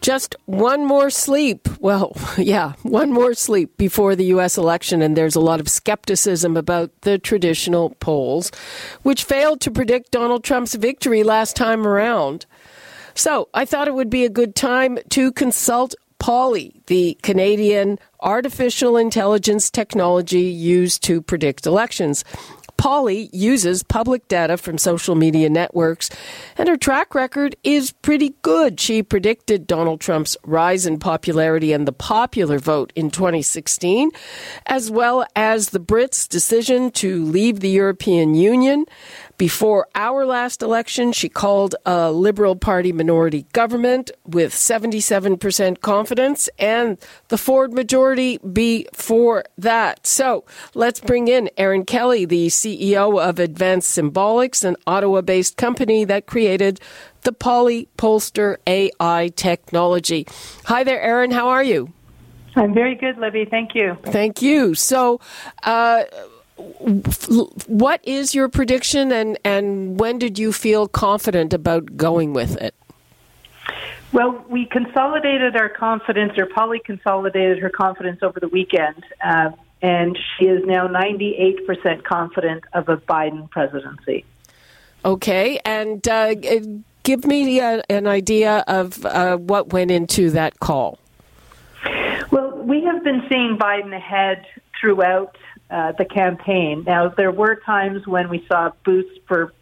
Just one more sleep. Well, yeah, one more sleep before the U.S. election, and there's a lot of skepticism about the traditional polls, which failed to predict Donald Trump's victory last time around. So I thought it would be a good time to consult Polly, the Canadian artificial intelligence technology used to predict elections. Polly uses public data from social media networks, and her track record is pretty good. She predicted Donald Trump's rise in popularity and the popular vote in 2016, as well as the Brits' decision to leave the European Union. Before our last election, she called a Liberal Party minority government with 77% confidence and the Ford majority before that. So let's bring in Erin Kelly, the CEO of Advanced Symbolics, an Ottawa based company that created the Polly Pollster AI technology. Hi there, Erin. How are you? I'm very good, Libby. Thank you. Thank you. So, uh, what is your prediction and, and when did you feel confident about going with it? Well, we consolidated our confidence, or Polly consolidated her confidence over the weekend, uh, and she is now 98% confident of a Biden presidency. Okay, and uh, give me a, an idea of uh, what went into that call. Well, we have been seeing Biden ahead throughout uh, the campaign. Now, there were times when we saw boosts for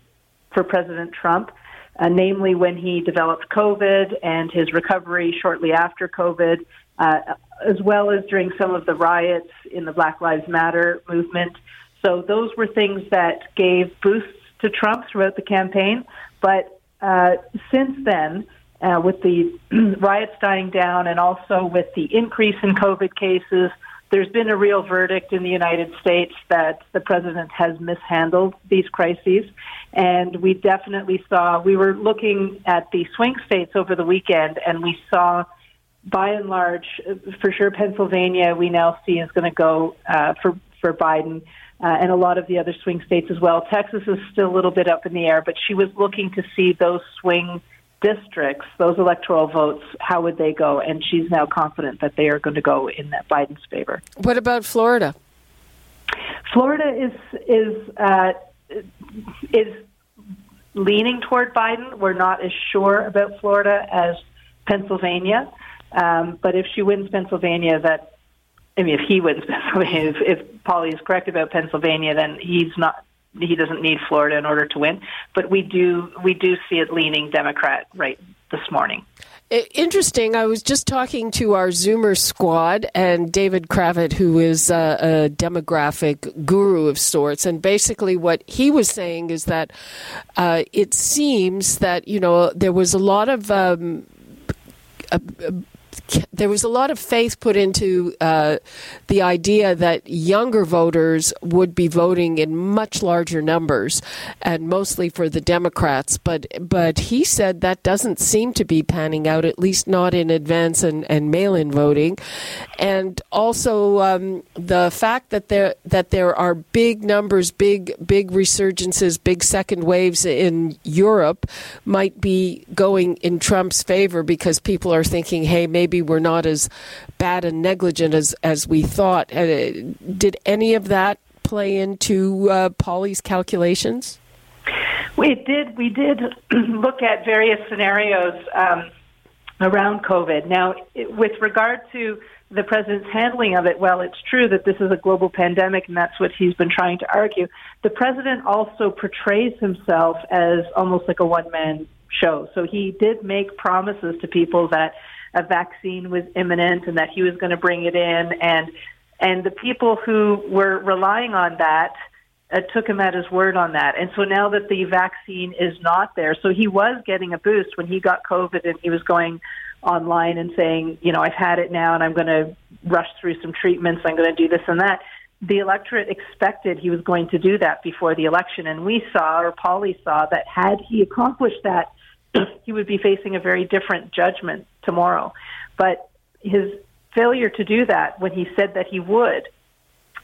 for President Trump, uh, namely when he developed COVID and his recovery shortly after COVID, uh, as well as during some of the riots in the Black Lives Matter movement. So those were things that gave boosts to Trump throughout the campaign. But uh, since then, uh, with the riots dying down and also with the increase in COVID cases, there's been a real verdict in the United States that the president has mishandled these crises. And we definitely saw, we were looking at the swing states over the weekend, and we saw, by and large, for sure, Pennsylvania, we now see is going to go uh, for, for Biden. Uh, and a lot of the other swing states as well. Texas is still a little bit up in the air, but she was looking to see those swing districts, those electoral votes, how would they go? And she's now confident that they are going to go in that Biden's favor. What about Florida? Florida is is uh, is leaning toward Biden. We're not as sure about Florida as Pennsylvania, um, but if she wins Pennsylvania, that I mean, if he wins Pennsylvania, if, if Polly is correct about Pennsylvania, then he's not he doesn't need Florida in order to win. But we do we do see it leaning Democrat right this morning. Interesting. I was just talking to our Zoomer squad and David Cravit, who is a, a, demographic guru of sorts. And basically, what he was saying is that uh, it seems that, you know, there was a lot of. Um, a, a there was a lot of faith put into uh, the idea that younger voters would be voting in much larger numbers, and mostly for the Democrats. But but he said that doesn't seem to be panning out, at least not in advance and, and mail-in voting, and also um, the fact that there that there are big numbers, big big resurgences, big second waves in Europe might be going in Trump's favor because people are thinking, hey, maybe maybe we're not as bad and negligent as, as we thought. Uh, did any of that play into uh, Polly's calculations? We did. We did look at various scenarios um, around COVID. Now, with regard to the president's handling of it, well, it's true that this is a global pandemic, and that's what he's been trying to argue. The president also portrays himself as almost like a one man show. So he did make promises to people that a vaccine was imminent and that he was going to bring it in and and the people who were relying on that uh, took him at his word on that. And so now that the vaccine is not there, so he was getting a boost when he got COVID and he was going online and saying, you know, I've had it now and I'm going to rush through some treatments, I'm going to do this and that. The electorate expected he was going to do that before the election, and we saw, or Polly saw, that had he accomplished that, he would be facing a very different judgment tomorrow. But his failure to do that when he said that he would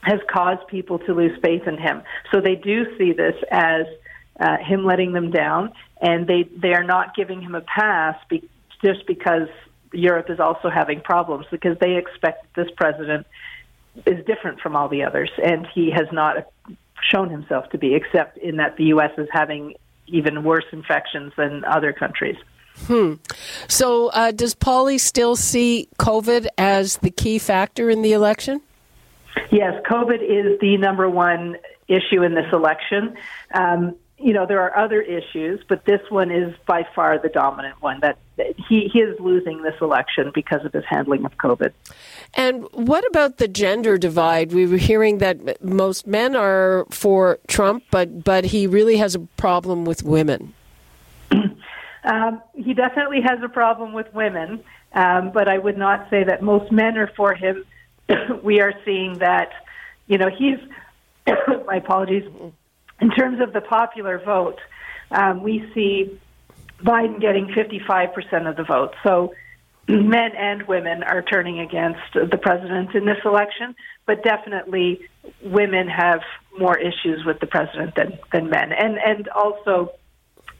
has caused people to lose faith in him. So they do see this as uh, him letting them down, and they they are not giving him a pass be, just because Europe is also having problems because they expect this president is different from all the others, and he has not shown himself to be, except in that the U.S. is having even worse infections than other countries. Hmm. So, uh, does Polly still see COVID as the key factor in the election? Yes, COVID is the number one issue in this election. Um, you know, there are other issues, but this one is by far the dominant one. That he, he is losing this election because of his handling of COVID. And what about the gender divide? We were hearing that most men are for Trump, but but he really has a problem with women. um, he definitely has a problem with women, um, but I would not say that most men are for him. we are seeing that, you know, he's. my apologies in terms of the popular vote, um, we see Biden getting 55% of the vote. So men and women are turning against the president in this election, but definitely women have more issues with the president than, than men. And, and also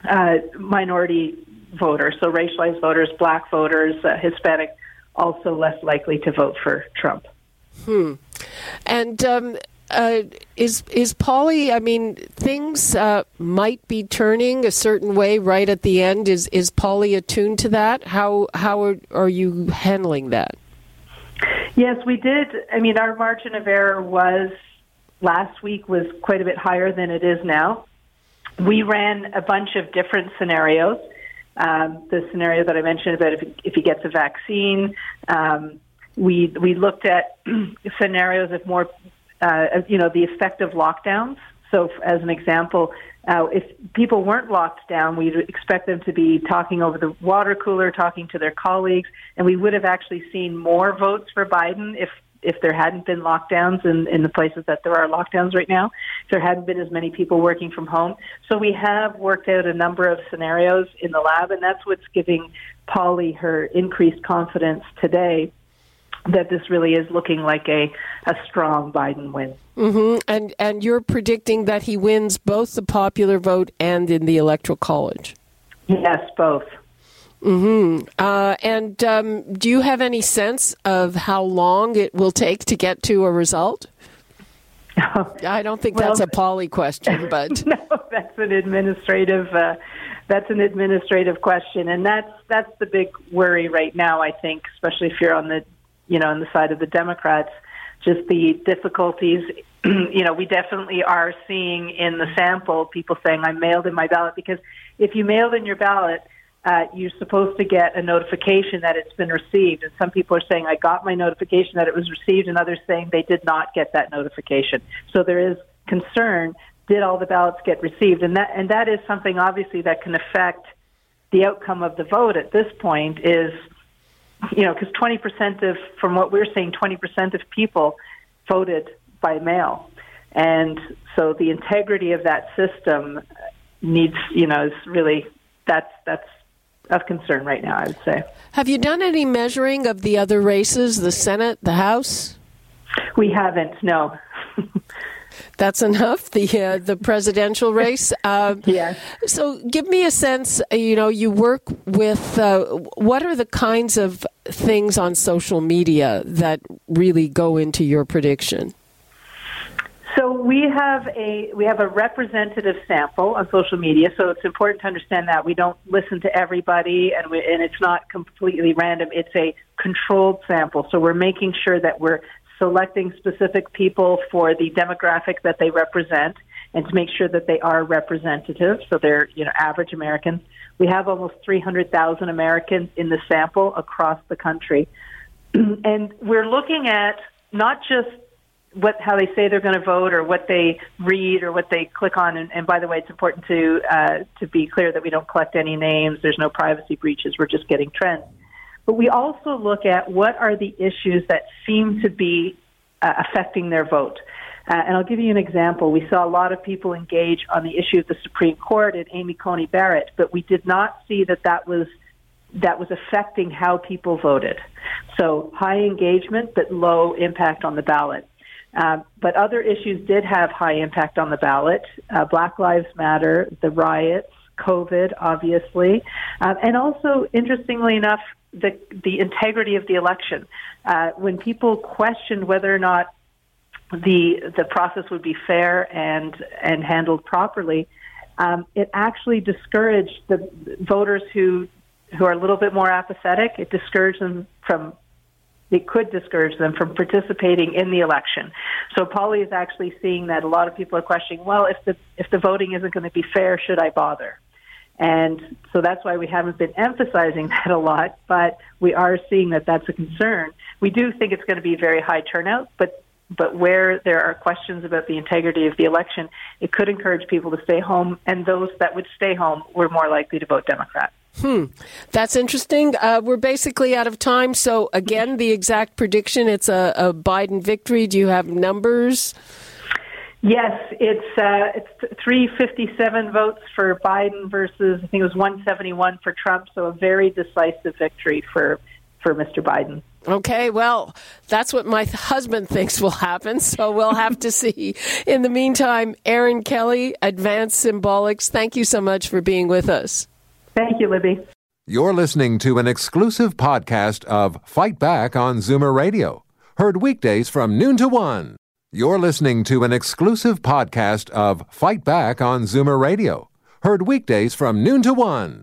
uh, minority voters, so racialized voters, black voters, uh, Hispanic, also less likely to vote for Trump. Hmm. And um, uh, is is Polly? I mean, things uh, might be turning a certain way right at the end. Is is Polly attuned to that? How how are, are you handling that? Yes, we did. I mean, our margin of error was last week was quite a bit higher than it is now. We ran a bunch of different scenarios. Um, the scenario that I mentioned about if, if he gets a vaccine. Um, we we looked at scenarios if more uh, you know, the effect of lockdowns. So, as an example, uh, if people weren't locked down, we'd expect them to be talking over the water cooler, talking to their colleagues, and we would have actually seen more votes for Biden if if there hadn't been lockdowns in, in the places that there are lockdowns right now, if there hadn't been as many people working from home. So we have worked out a number of scenarios in the lab, and that's what's giving Polly her increased confidence today that this really is looking like a, a strong Biden win. Mm-hmm. And and you're predicting that he wins both the popular vote and in the electoral college. Yes, both. Hmm. Uh, and um, do you have any sense of how long it will take to get to a result? I don't think well, that's a Polly question, but no, that's an administrative. Uh, that's an administrative question, and that's that's the big worry right now. I think, especially if you're on the you know, on the side of the Democrats, just the difficulties. you know, we definitely are seeing in the sample people saying, I mailed in my ballot because if you mailed in your ballot, uh, you're supposed to get a notification that it's been received. And some people are saying, I got my notification that it was received, and others saying they did not get that notification. So there is concern did all the ballots get received? And that, and that is something obviously that can affect the outcome of the vote at this point is you know, because 20% of, from what we're seeing, 20% of people voted by mail. And so the integrity of that system needs, you know, is really, that's, that's of concern right now, I would say. Have you done any measuring of the other races, the Senate, the House? We haven't, no. That's enough. The uh, the presidential race. Um, yeah. So, give me a sense. You know, you work with. Uh, what are the kinds of things on social media that really go into your prediction? So we have a we have a representative sample on social media. So it's important to understand that we don't listen to everybody, and we, and it's not completely random. It's a controlled sample. So we're making sure that we're selecting specific people for the demographic that they represent and to make sure that they are representative, so they're you know average Americans. We have almost 300,000 Americans in the sample across the country, and we're looking at not just what how they say they're going to vote or what they read or what they click on. And, and by the way, it's important to uh, to be clear that we don't collect any names. There's no privacy breaches. We're just getting trends. but we also look at what are the issues that seem to be uh, affecting their vote. Uh, and I'll give you an example. We saw a lot of people engage on the issue of the Supreme Court and Amy Coney Barrett, but we did not see that that was that was affecting how people voted. So high engagement, but low impact on the ballot. Uh, but other issues did have high impact on the ballot. Uh, Black Lives Matter, the riots, COVID, obviously, uh, and also, interestingly enough, the the integrity of the election. Uh, when people questioned whether or not the the process would be fair and and handled properly, um, it actually discouraged the voters who who are a little bit more apathetic. It discouraged them from it could discourage them from participating in the election. So Polly is actually seeing that a lot of people are questioning, well, if the if the voting isn't going to be fair, should I bother? And so that's why we haven't been emphasizing that a lot, but we are seeing that that's a concern. We do think it's going to be very high turnout, but but where there are questions about the integrity of the election, it could encourage people to stay home, and those that would stay home were more likely to vote Democrat. Hmm, that's interesting. Uh, we're basically out of time. So again, the exact prediction: it's a, a Biden victory. Do you have numbers? Yes, it's uh, it's 357 votes for Biden versus I think it was 171 for Trump. So a very decisive victory for for Mr. Biden. Okay, well, that's what my husband thinks will happen, so we'll have to see. In the meantime, Erin Kelly, Advanced Symbolics, thank you so much for being with us. Thank you, Libby. You're listening to an exclusive podcast of Fight Back on Zoomer Radio, heard weekdays from noon to one. You're listening to an exclusive podcast of Fight Back on Zoomer Radio, heard weekdays from noon to one.